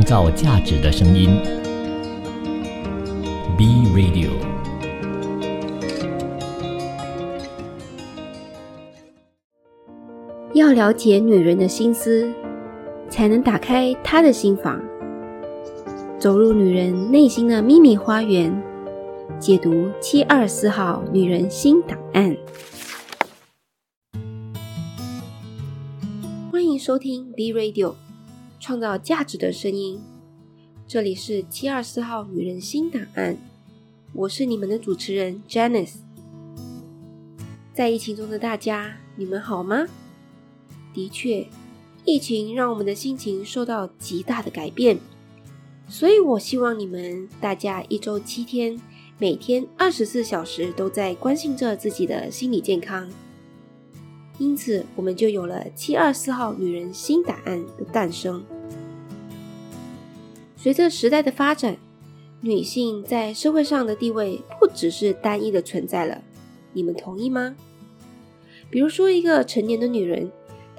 创造价值的声音。B Radio。要了解女人的心思，才能打开她的心房，走入女人内心的秘密花园，解读七二四号女人心档案。欢迎收听 B Radio，创造价值的声音。这里是七二四号女人心档案，我是你们的主持人 Janice。在疫情中的大家，你们好吗？的确，疫情让我们的心情受到极大的改变，所以我希望你们大家一周七天，每天二十四小时都在关心着自己的心理健康。因此，我们就有了七二四号女人新答案的诞生。随着时代的发展，女性在社会上的地位不只是单一的存在了。你们同意吗？比如说，一个成年的女人。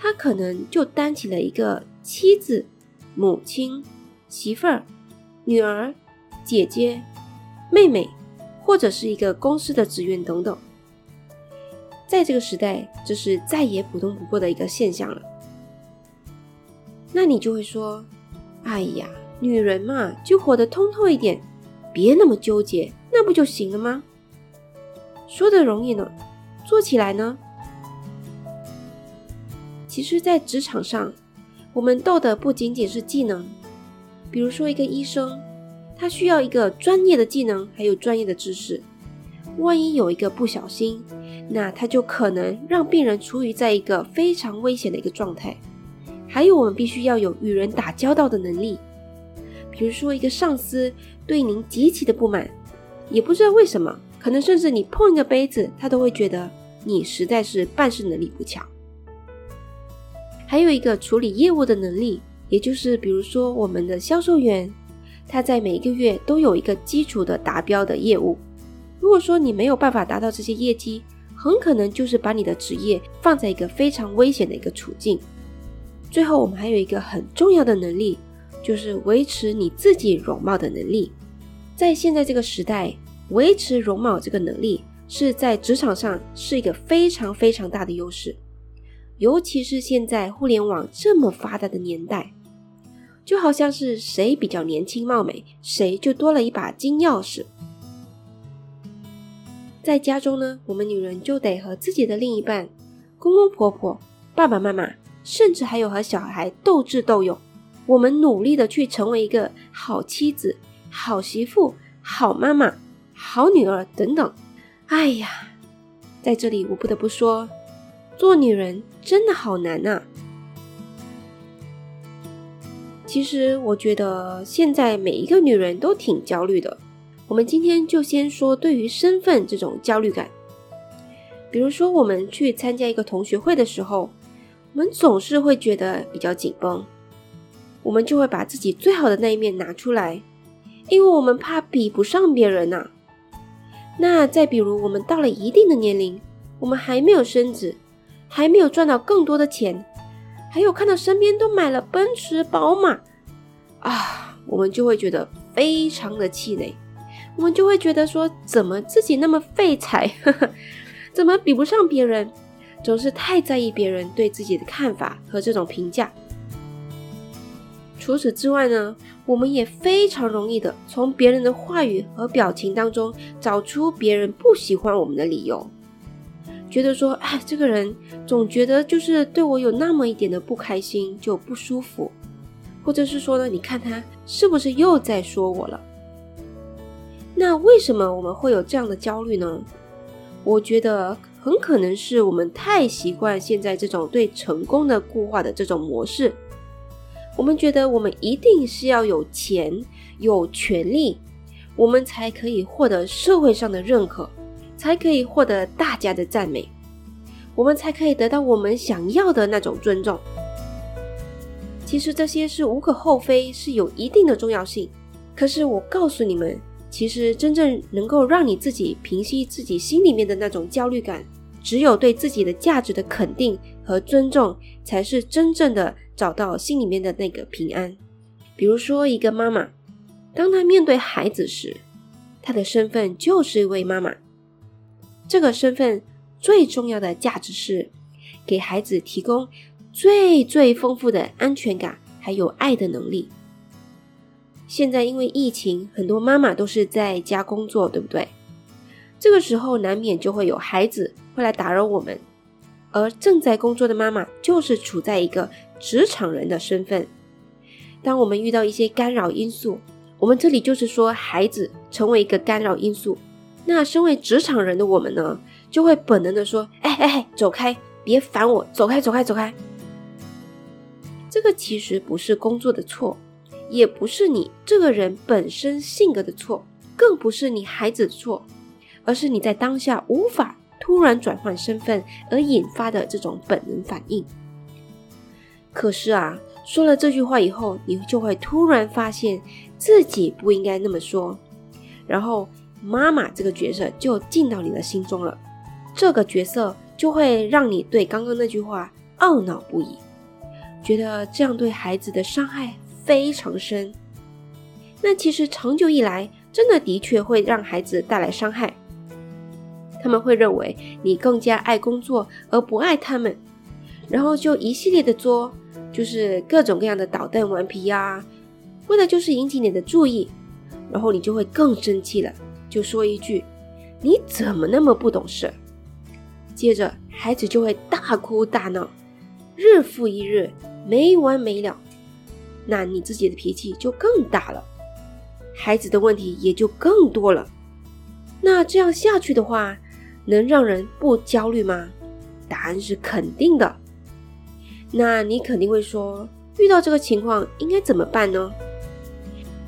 她可能就担起了一个妻子、母亲、媳妇儿、女儿、姐姐、妹妹，或者是一个公司的职员等等。在这个时代，这是再也普通不过的一个现象了。那你就会说：“哎呀，女人嘛，就活得通透一点，别那么纠结，那不就行了吗？”说的容易呢，做起来呢？其实，在职场上，我们斗的不仅仅是技能。比如说，一个医生，他需要一个专业的技能，还有专业的知识。万一有一个不小心，那他就可能让病人处于在一个非常危险的一个状态。还有，我们必须要有与人打交道的能力。比如说，一个上司对您极其的不满，也不知道为什么，可能甚至你碰一个杯子，他都会觉得你实在是办事能力不强。还有一个处理业务的能力，也就是比如说我们的销售员，他在每一个月都有一个基础的达标的业务。如果说你没有办法达到这些业绩，很可能就是把你的职业放在一个非常危险的一个处境。最后，我们还有一个很重要的能力，就是维持你自己容貌的能力。在现在这个时代，维持容貌这个能力是在职场上是一个非常非常大的优势。尤其是现在互联网这么发达的年代，就好像是谁比较年轻貌美，谁就多了一把金钥匙。在家中呢，我们女人就得和自己的另一半、公公婆婆、爸爸妈妈，甚至还有和小孩斗智斗勇。我们努力的去成为一个好妻子、好媳妇、好妈妈、好女儿等等。哎呀，在这里我不得不说。做女人真的好难呐！其实我觉得现在每一个女人都挺焦虑的。我们今天就先说对于身份这种焦虑感。比如说，我们去参加一个同学会的时候，我们总是会觉得比较紧绷，我们就会把自己最好的那一面拿出来，因为我们怕比不上别人呐。那再比如，我们到了一定的年龄，我们还没有生子。还没有赚到更多的钱，还有看到身边都买了奔驰、宝马，啊，我们就会觉得非常的气馁，我们就会觉得说，怎么自己那么废材，怎么比不上别人，总是太在意别人对自己的看法和这种评价。除此之外呢，我们也非常容易的从别人的话语和表情当中找出别人不喜欢我们的理由。觉得说，哎，这个人总觉得就是对我有那么一点的不开心，就不舒服，或者是说呢，你看他是不是又在说我了？那为什么我们会有这样的焦虑呢？我觉得很可能是我们太习惯现在这种对成功的固化的这种模式，我们觉得我们一定是要有钱、有权利，我们才可以获得社会上的认可。才可以获得大家的赞美，我们才可以得到我们想要的那种尊重。其实这些是无可厚非，是有一定的重要性。可是我告诉你们，其实真正能够让你自己平息自己心里面的那种焦虑感，只有对自己的价值的肯定和尊重，才是真正的找到心里面的那个平安。比如说，一个妈妈，当她面对孩子时，她的身份就是一位妈妈。这个身份最重要的价值是给孩子提供最最丰富的安全感，还有爱的能力。现在因为疫情，很多妈妈都是在家工作，对不对？这个时候难免就会有孩子会来打扰我们，而正在工作的妈妈就是处在一个职场人的身份。当我们遇到一些干扰因素，我们这里就是说孩子成为一个干扰因素。那身为职场人的我们呢，就会本能的说：“哎哎哎，走开，别烦我，走开，走开，走开。”这个其实不是工作的错，也不是你这个人本身性格的错，更不是你孩子的错，而是你在当下无法突然转换身份而引发的这种本能反应。可是啊，说了这句话以后，你就会突然发现自己不应该那么说，然后。妈妈这个角色就进到你的心中了，这个角色就会让你对刚刚那句话懊恼不已，觉得这样对孩子的伤害非常深。那其实长久以来，真的的确会让孩子带来伤害。他们会认为你更加爱工作而不爱他们，然后就一系列的作，就是各种各样的捣蛋顽皮呀，为了就是引起你的注意，然后你就会更生气了。就说一句：“你怎么那么不懂事？”接着孩子就会大哭大闹，日复一日，没完没了。那你自己的脾气就更大了，孩子的问题也就更多了。那这样下去的话，能让人不焦虑吗？答案是肯定的。那你肯定会说，遇到这个情况应该怎么办呢？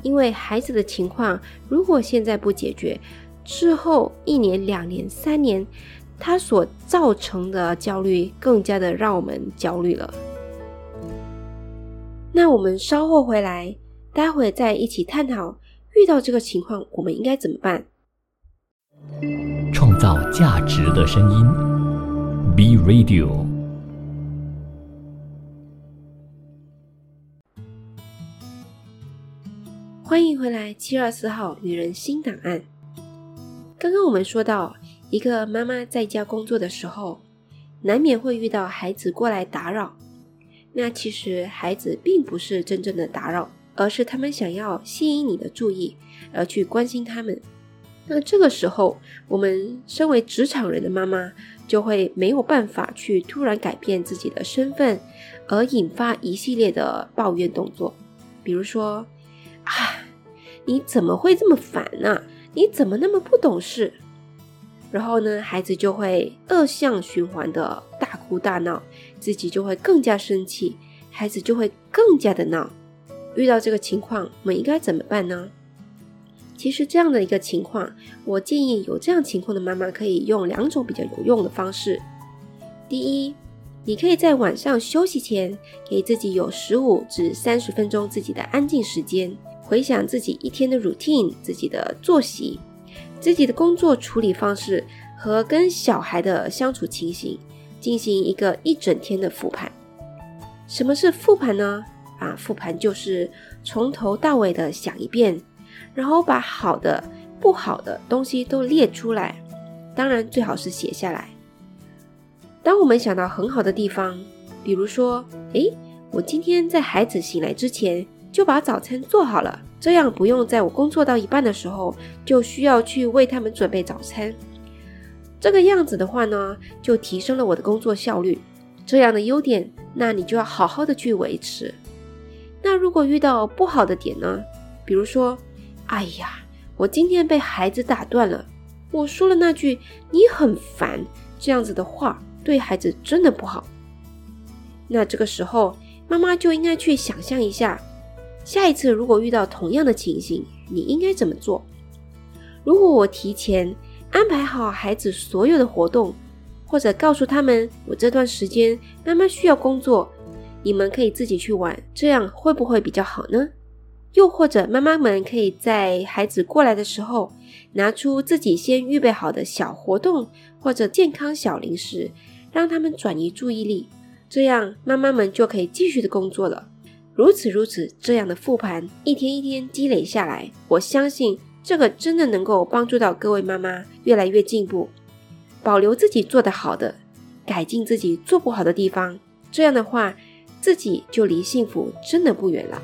因为孩子的情况，如果现在不解决，之后一年、两年、三年，他所造成的焦虑更加的让我们焦虑了。那我们稍后回来，待会再一起探讨，遇到这个情况，我们应该怎么办？创造价值的声音，B Radio。欢迎回来，七二四号女人新档案。刚刚我们说到，一个妈妈在家工作的时候，难免会遇到孩子过来打扰。那其实孩子并不是真正的打扰，而是他们想要吸引你的注意，而去关心他们。那这个时候，我们身为职场人的妈妈，就会没有办法去突然改变自己的身份，而引发一系列的抱怨动作，比如说。啊！你怎么会这么烦呢？你怎么那么不懂事？然后呢，孩子就会恶向循环的大哭大闹，自己就会更加生气，孩子就会更加的闹。遇到这个情况，我们应该怎么办呢？其实这样的一个情况，我建议有这样情况的妈妈可以用两种比较有用的方式。第一，你可以在晚上休息前，给自己有十五至三十分钟自己的安静时间。回想自己一天的 routine，自己的作息，自己的工作处理方式和跟小孩的相处情形，进行一个一整天的复盘。什么是复盘呢？啊，复盘就是从头到尾的想一遍，然后把好的、不好的东西都列出来，当然最好是写下来。当我们想到很好的地方，比如说，诶，我今天在孩子醒来之前。就把早餐做好了，这样不用在我工作到一半的时候就需要去为他们准备早餐。这个样子的话呢，就提升了我的工作效率。这样的优点，那你就要好好的去维持。那如果遇到不好的点呢？比如说，哎呀，我今天被孩子打断了，我说了那句“你很烦”这样子的话，对孩子真的不好。那这个时候，妈妈就应该去想象一下。下一次如果遇到同样的情形，你应该怎么做？如果我提前安排好孩子所有的活动，或者告诉他们我这段时间妈妈需要工作，你们可以自己去玩，这样会不会比较好呢？又或者妈妈们可以在孩子过来的时候，拿出自己先预备好的小活动或者健康小零食，让他们转移注意力，这样妈妈们就可以继续的工作了。如此如此这样的复盘，一天一天积累下来，我相信这个真的能够帮助到各位妈妈越来越进步，保留自己做得好的，改进自己做不好的地方。这样的话，自己就离幸福真的不远了。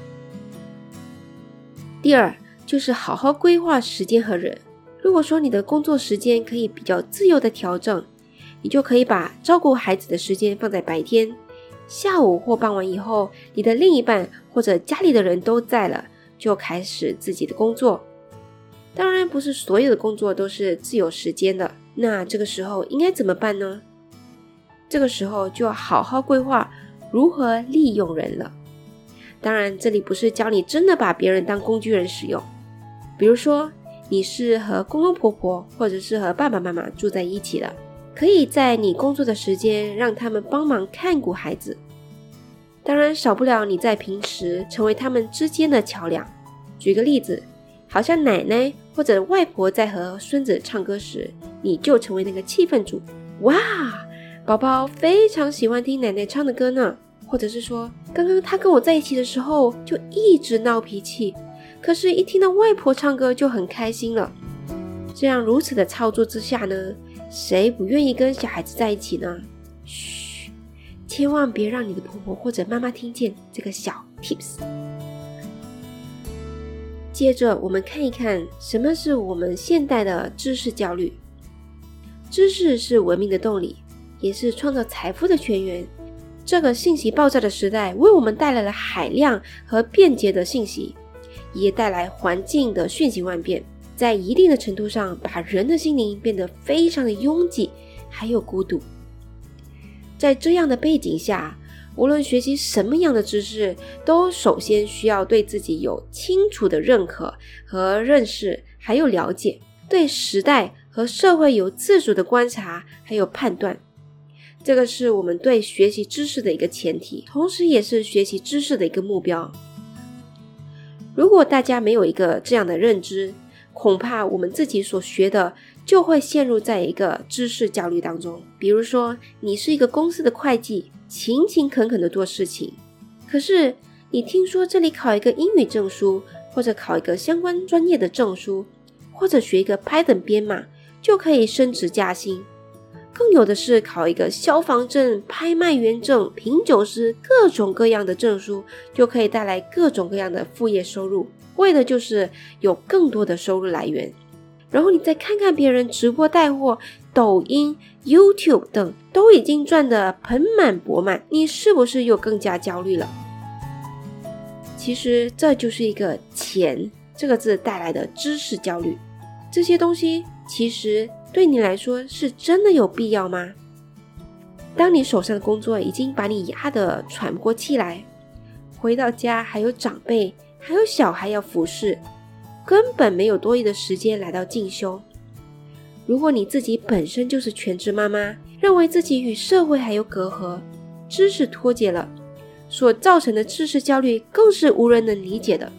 第二就是好好规划时间和人。如果说你的工作时间可以比较自由的调整，你就可以把照顾孩子的时间放在白天。下午或傍晚以后，你的另一半或者家里的人都在了，就开始自己的工作。当然，不是所有的工作都是自由时间的。那这个时候应该怎么办呢？这个时候就要好好规划如何利用人了。当然，这里不是教你真的把别人当工具人使用。比如说，你是和公公婆婆或者是和爸爸妈妈住在一起的。可以在你工作的时间让他们帮忙看顾孩子，当然少不了你在平时成为他们之间的桥梁。举个例子，好像奶奶或者外婆在和孙子唱歌时，你就成为那个气氛组。哇，宝宝非常喜欢听奶奶唱的歌呢。或者是说，刚刚他跟我在一起的时候就一直闹脾气，可是，一听到外婆唱歌就很开心了。这样如此的操作之下呢？谁不愿意跟小孩子在一起呢？嘘，千万别让你的婆婆或者妈妈听见这个小 tips。接着，我们看一看什么是我们现代的知识焦虑。知识是文明的动力，也是创造财富的泉源。这个信息爆炸的时代，为我们带来了海量和便捷的信息，也带来环境的瞬息万变。在一定的程度上，把人的心灵变得非常的拥挤，还有孤独。在这样的背景下，无论学习什么样的知识，都首先需要对自己有清楚的认可和认识，还有了解，对时代和社会有自主的观察，还有判断。这个是我们对学习知识的一个前提，同时也是学习知识的一个目标。如果大家没有一个这样的认知，恐怕我们自己所学的就会陷入在一个知识焦虑当中。比如说，你是一个公司的会计，勤勤恳恳的做事情，可是你听说这里考一个英语证书，或者考一个相关专业的证书，或者学一个 Python 编码，就可以升职加薪。更有的是考一个消防证、拍卖员证、品酒师，各种各样的证书，就可以带来各种各样的副业收入。为的就是有更多的收入来源，然后你再看看别人直播带货、抖音、YouTube 等都已经赚得盆满钵满，你是不是又更加焦虑了？其实这就是一个“钱”这个字带来的知识焦虑。这些东西其实对你来说是真的有必要吗？当你手上的工作已经把你压得喘不过气来，回到家还有长辈。还有小孩要服侍，根本没有多余的时间来到进修。如果你自己本身就是全职妈妈，认为自己与社会还有隔阂，知识脱节了，所造成的知识焦虑更是无人能理解的。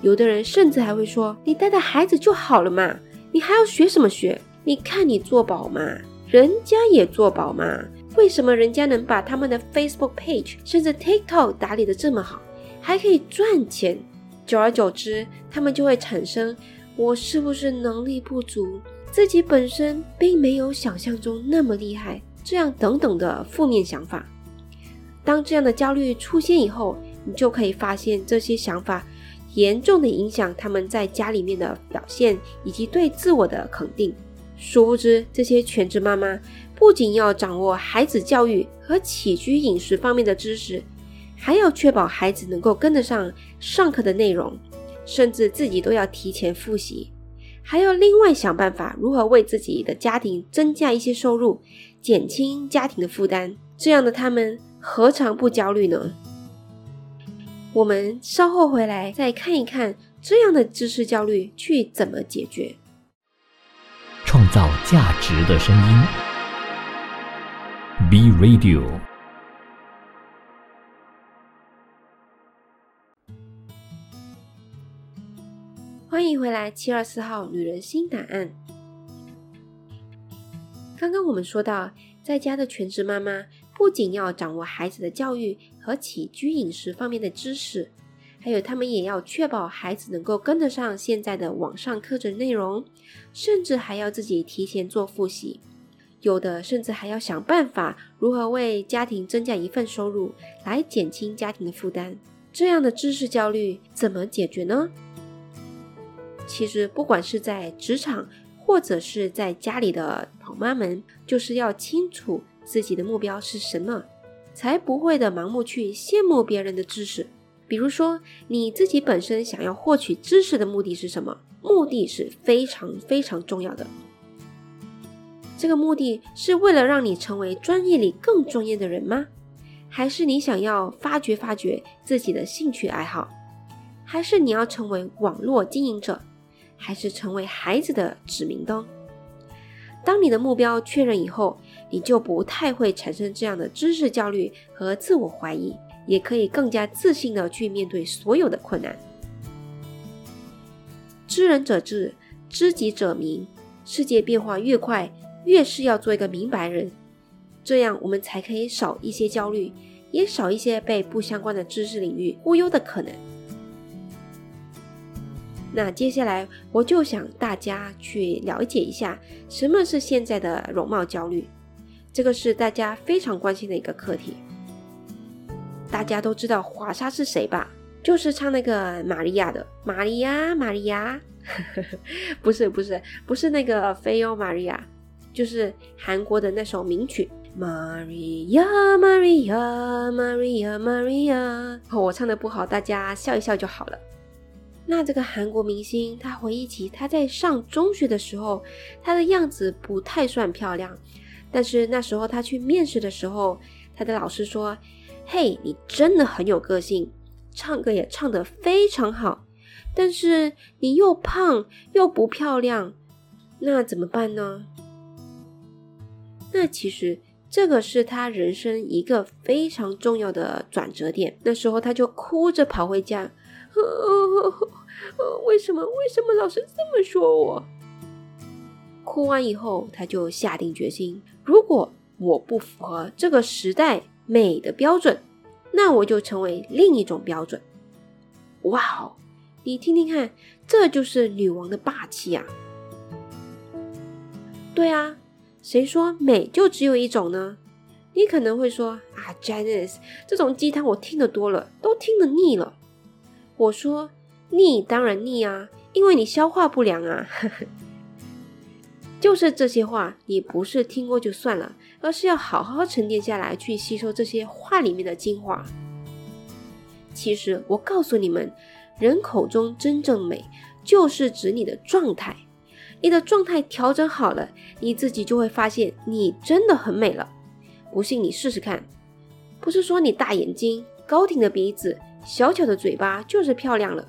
有的人甚至还会说：“你带带孩子就好了嘛，你还要学什么学？你看你做宝妈，人家也做宝妈，为什么人家能把他们的 Facebook page 甚至 TikTok 打理的这么好，还可以赚钱？”久而久之，他们就会产生“我是不是能力不足？自己本身并没有想象中那么厉害”这样等等的负面想法。当这样的焦虑出现以后，你就可以发现这些想法严重的影响他们在家里面的表现以及对自我的肯定。殊不知，这些全职妈妈不仅要掌握孩子教育和起居饮食方面的知识。还要确保孩子能够跟得上上课的内容，甚至自己都要提前复习，还要另外想办法如何为自己的家庭增加一些收入，减轻家庭的负担。这样的他们何尝不焦虑呢？我们稍后回来再看一看这样的知识焦虑去怎么解决。创造价值的声音，B Radio。欢迎回来，七二四号女人心答案。刚刚我们说到，在家的全职妈妈不仅要掌握孩子的教育和起居饮食方面的知识，还有他们也要确保孩子能够跟得上现在的网上课程内容，甚至还要自己提前做复习。有的甚至还要想办法如何为家庭增加一份收入，来减轻家庭的负担。这样的知识焦虑怎么解决呢？其实，不管是在职场或者是在家里的宝妈们，就是要清楚自己的目标是什么，才不会的盲目去羡慕别人的知识。比如说，你自己本身想要获取知识的目的是什么？目的是非常非常重要的。这个目的是为了让你成为专业里更专业的人吗？还是你想要发掘发掘自己的兴趣爱好？还是你要成为网络经营者？还是成为孩子的指明灯？当你的目标确认以后，你就不太会产生这样的知识焦虑和自我怀疑，也可以更加自信的去面对所有的困难。知人者智，知己者明。世界变化越快，越是要做一个明白人，这样我们才可以少一些焦虑，也少一些被不相关的知识领域忽悠的可能。那接下来我就想大家去了解一下什么是现在的容貌焦虑，这个是大家非常关心的一个课题。大家都知道华莎是谁吧？就是唱那个玛利亚的玛利亚，玛利亚，不是不是不是那个菲欧玛利亚，就是韩国的那首名曲玛利亚，玛利亚，玛利亚，玛利亚。我唱的不好，大家笑一笑就好了。那这个韩国明星，他回忆起他在上中学的时候，他的样子不太算漂亮，但是那时候他去面试的时候，他的老师说：“嘿，你真的很有个性，唱歌也唱得非常好，但是你又胖又不漂亮，那怎么办呢？”那其实这个是他人生一个非常重要的转折点。那时候他就哭着跑回家。呃，为什么？为什么老师这么说我？哭完以后，他就下定决心：如果我不符合这个时代美的标准，那我就成为另一种标准。哇哦！你听听看，这就是女王的霸气啊！对啊，谁说美就只有一种呢？你可能会说啊，Janice，这种鸡汤我听得多了，都听得腻了。我说。腻当然腻啊，因为你消化不良啊。就是这些话，你不是听过就算了，而是要好好沉淀下来，去吸收这些话里面的精华。其实我告诉你们，人口中真正美，就是指你的状态。你的状态调整好了，你自己就会发现你真的很美了。不信你试试看。不是说你大眼睛、高挺的鼻子、小巧的嘴巴就是漂亮了。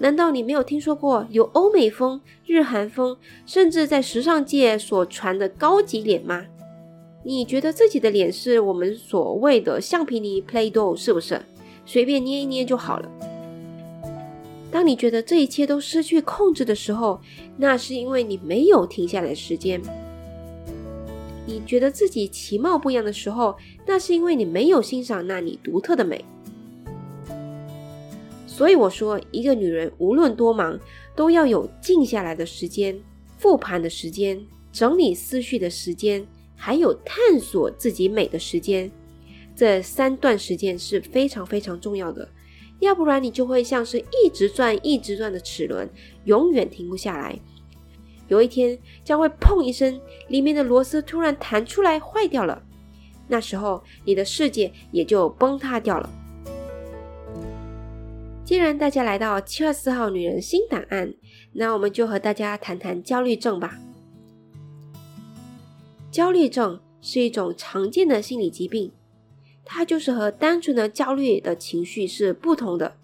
难道你没有听说过有欧美风、日韩风，甚至在时尚界所传的高级脸吗？你觉得自己的脸是我们所谓的橡皮泥 Play Doh 是不是？随便捏一捏就好了。当你觉得这一切都失去控制的时候，那是因为你没有停下来时间。你觉得自己其貌不扬的时候，那是因为你没有欣赏那你独特的美。所以我说，一个女人无论多忙，都要有静下来的时间、复盘的时间、整理思绪的时间，还有探索自己美的时间。这三段时间是非常非常重要的，要不然你就会像是一直转、一直转的齿轮，永远停不下来。有一天将会砰一声，里面的螺丝突然弹出来坏掉了，那时候你的世界也就崩塌掉了。既然大家来到七月四号女人新档案，那我们就和大家谈谈焦虑症吧。焦虑症是一种常见的心理疾病，它就是和单纯的焦虑的情绪是不同的。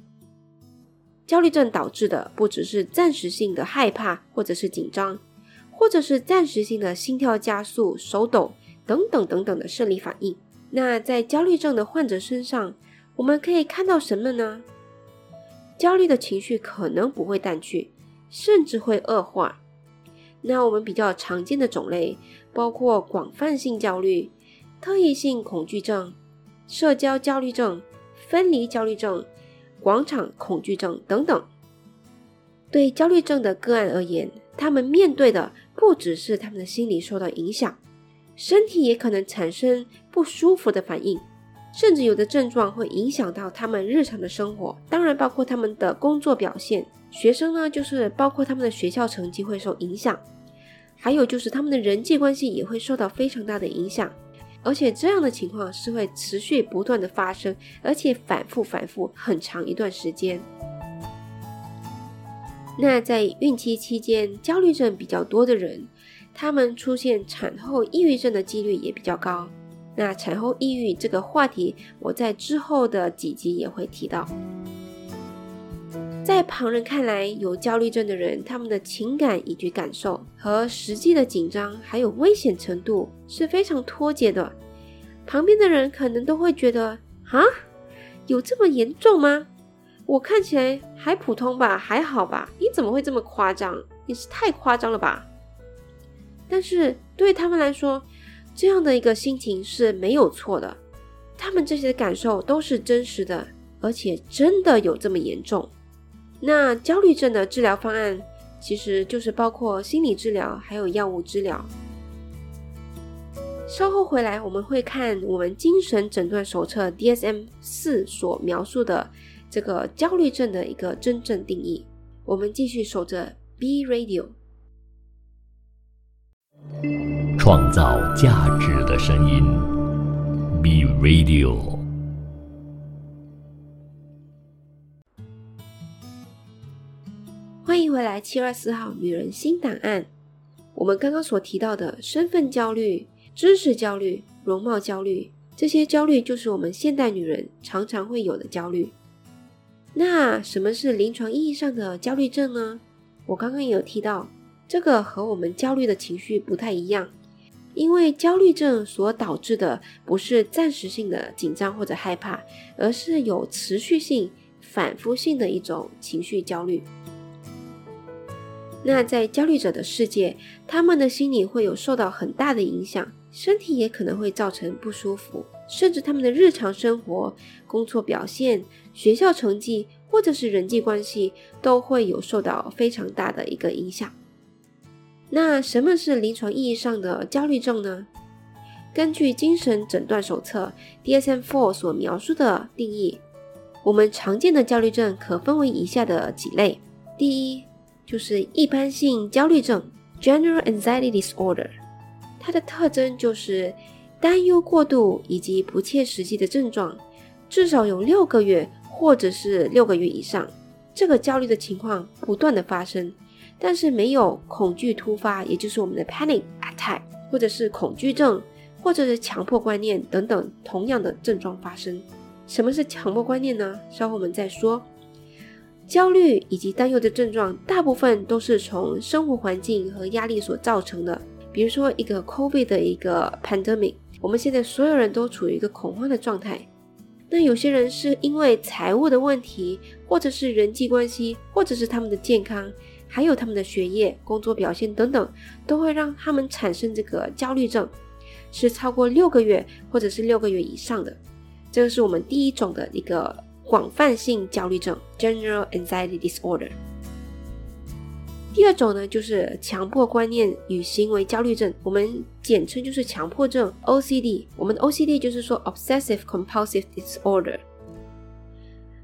焦虑症导致的不只是暂时性的害怕或者是紧张，或者是暂时性的心跳加速、手抖等等等等的生理反应。那在焦虑症的患者身上，我们可以看到什么呢？焦虑的情绪可能不会淡去，甚至会恶化。那我们比较常见的种类包括广泛性焦虑、特异性恐惧症、社交焦虑症、分离焦虑症、广场恐惧症等等。对焦虑症的个案而言，他们面对的不只是他们的心理受到影响，身体也可能产生不舒服的反应。甚至有的症状会影响到他们日常的生活，当然包括他们的工作表现。学生呢，就是包括他们的学校成绩会受影响，还有就是他们的人际关系也会受到非常大的影响。而且这样的情况是会持续不断的发生，而且反复反复很长一段时间。那在孕期期间，焦虑症比较多的人，他们出现产后抑郁症的几率也比较高。那产后抑郁这个话题，我在之后的几集也会提到。在旁人看来，有焦虑症的人，他们的情感以及感受和实际的紧张还有危险程度是非常脱节的。旁边的人可能都会觉得，啊，有这么严重吗？我看起来还普通吧，还好吧？你怎么会这么夸张？也是太夸张了吧？但是对他们来说，这样的一个心情是没有错的，他们这些感受都是真实的，而且真的有这么严重。那焦虑症的治疗方案其实就是包括心理治疗还有药物治疗。稍后回来我们会看我们精神诊断手册 DSM 四所描述的这个焦虑症的一个真正定义。我们继续守着 B Radio。创造价值的声音，Be Radio。欢迎回来，七二四号女人新档案。我们刚刚所提到的身份焦虑、知识焦虑、容貌焦虑，这些焦虑就是我们现代女人常常会有的焦虑。那什么是临床意义上的焦虑症呢？我刚刚也有提到，这个和我们焦虑的情绪不太一样。因为焦虑症所导致的不是暂时性的紧张或者害怕，而是有持续性、反复性的一种情绪焦虑。那在焦虑者的世界，他们的心理会有受到很大的影响，身体也可能会造成不舒服，甚至他们的日常生活、工作表现、学校成绩或者是人际关系都会有受到非常大的一个影响。那什么是临床意义上的焦虑症呢？根据精神诊断手册 DSM-4 所描述的定义，我们常见的焦虑症可分为以下的几类。第一，就是一般性焦虑症 （General Anxiety Disorder），它的特征就是担忧过度以及不切实际的症状，至少有六个月或者是六个月以上，这个焦虑的情况不断的发生。但是没有恐惧突发，也就是我们的 panic attack，或者是恐惧症，或者是强迫观念等等同样的症状发生。什么是强迫观念呢？稍后我们再说。焦虑以及担忧的症状，大部分都是从生活环境和压力所造成的。比如说一个 COVID 的一个 pandemic，我们现在所有人都处于一个恐慌的状态。那有些人是因为财务的问题，或者是人际关系，或者是他们的健康。还有他们的学业、工作表现等等，都会让他们产生这个焦虑症，是超过六个月或者是六个月以上的。这个是我们第一种的一个广泛性焦虑症 （General Anxiety Disorder）。第二种呢，就是强迫观念与行为焦虑症，我们简称就是强迫症 （OCD）。我们的 OCD 就是说 Obsessive Compulsive Disorder。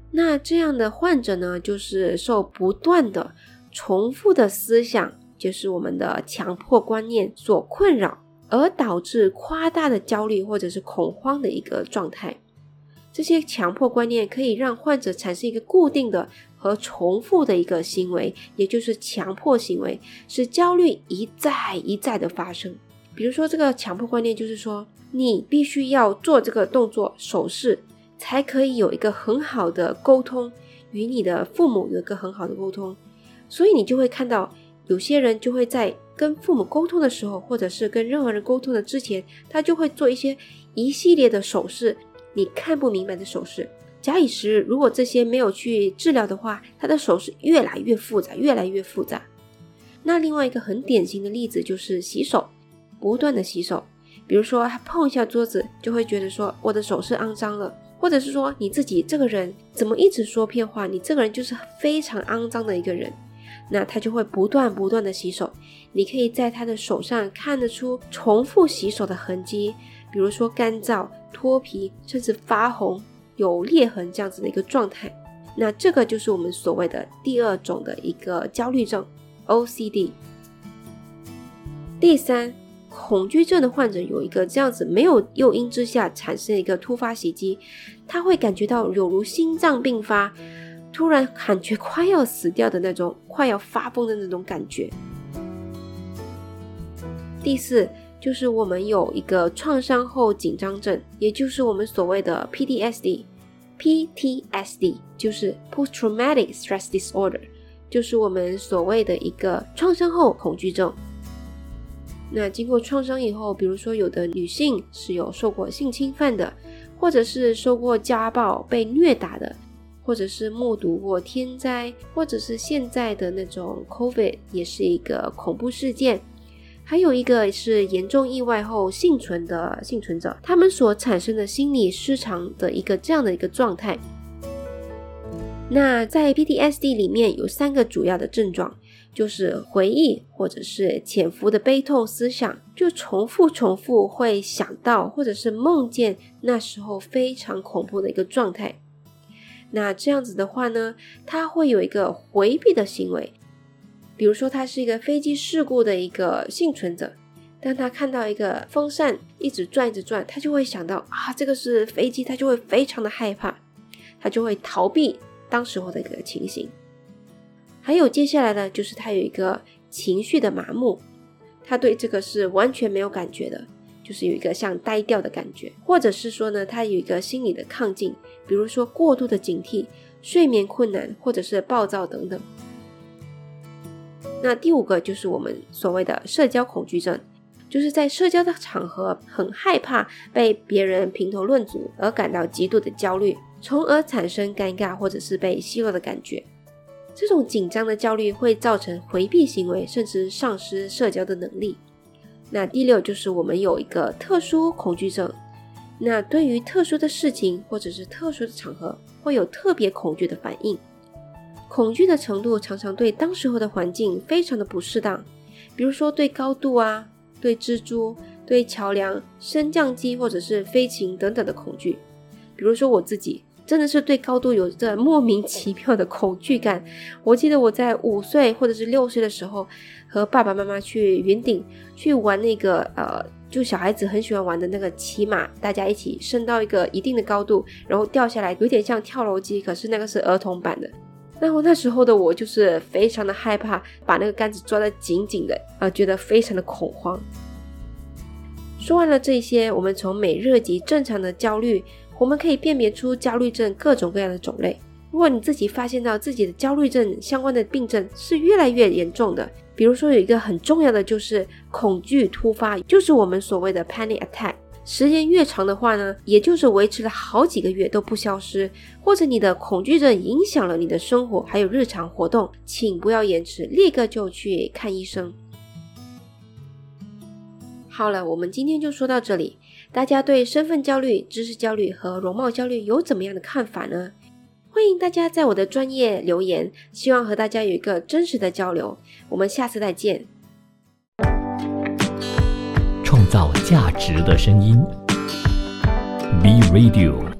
那这样的患者呢，就是受不断的。重复的思想就是我们的强迫观念所困扰，而导致夸大的焦虑或者是恐慌的一个状态。这些强迫观念可以让患者产生一个固定的和重复的一个行为，也就是强迫行为，使焦虑一再一再的发生。比如说，这个强迫观念就是说，你必须要做这个动作手势，才可以有一个很好的沟通，与你的父母有一个很好的沟通。所以你就会看到，有些人就会在跟父母沟通的时候，或者是跟任何人沟通的之前，他就会做一些一系列的手势，你看不明白的手势。假以时日，如果这些没有去治疗的话，他的手势越来越复杂，越来越复杂。那另外一个很典型的例子就是洗手，不断的洗手，比如说他碰一下桌子，就会觉得说我的手是肮脏了，或者是说你自己这个人怎么一直说骗话，你这个人就是非常肮脏的一个人，那他就会不断不断的洗手。你可以在他的手上看得出重复洗手的痕迹，比如说干燥、脱皮，甚至发红、有裂痕这样子的一个状态。那这个就是我们所谓的第二种的一个焦虑症 （OCD）。第三，恐惧症的患者有一个这样子没有诱因之下产生一个突发袭击，他会感觉到有如心脏病发，突然感觉快要死掉的那种，快要发疯的那种感觉。第四，就是我们有一个创伤后紧张症，也就是我们所谓的 PTSD。PTSD 就是 Post Traumatic Stress Disorder，就是我们所谓的一个创伤后恐惧症。那经过创伤以后，比如说有的女性是有受过性侵犯的，或者是受过家暴、被虐打的，或者是目睹过天灾，或者是现在的那种 COVID 也是一个恐怖事件。还有一个是严重意外后幸存的幸存者，他们所产生的心理失常的一个这样的一个状态。那在 PTSD 里面有三个主要的症状，就是回忆或者是潜伏的悲痛思想，就重复重复会想到或者是梦见那时候非常恐怖的一个状态。那这样子的话呢，他会有一个回避的行为。比如说，他是一个飞机事故的一个幸存者，当他看到一个风扇一直转一直转，他就会想到啊，这个是飞机，他就会非常的害怕，他就会逃避当时候的一个情形。还有接下来呢，就是他有一个情绪的麻木，他对这个是完全没有感觉的，就是有一个像呆掉的感觉，或者是说呢，他有一个心理的亢进，比如说过度的警惕、睡眠困难，或者是暴躁等等。那第五个就是我们所谓的社交恐惧症，就是在社交的场合很害怕被别人评头论足，而感到极度的焦虑，从而产生尴尬或者是被奚落的感觉。这种紧张的焦虑会造成回避行为，甚至丧失社交的能力。那第六就是我们有一个特殊恐惧症，那对于特殊的事情或者是特殊的场合，会有特别恐惧的反应。恐惧的程度常常对当时候的环境非常的不适当，比如说对高度啊、对蜘蛛、对桥梁、升降机或者是飞禽等等的恐惧。比如说我自己真的是对高度有着莫名其妙的恐惧感。我记得我在五岁或者是六岁的时候，和爸爸妈妈去云顶去玩那个呃，就小孩子很喜欢玩的那个骑马，大家一起升到一个一定的高度，然后掉下来，有点像跳楼机，可是那个是儿童版的。那我那时候的我就是非常的害怕，把那个杆子抓得紧紧的，啊，觉得非常的恐慌。说完了这些，我们从美热级正常的焦虑，我们可以辨别出焦虑症各种各样的种类。如果你自己发现到自己的焦虑症相关的病症是越来越严重的，比如说有一个很重要的就是恐惧突发，就是我们所谓的 panic attack。时间越长的话呢，也就是维持了好几个月都不消失，或者你的恐惧症影响了你的生活还有日常活动，请不要延迟，立刻就去看医生。好了，我们今天就说到这里。大家对身份焦虑、知识焦虑和容貌焦虑有怎么样的看法呢？欢迎大家在我的专业留言，希望和大家有一个真实的交流。我们下次再见。创造价值的声音，B Radio。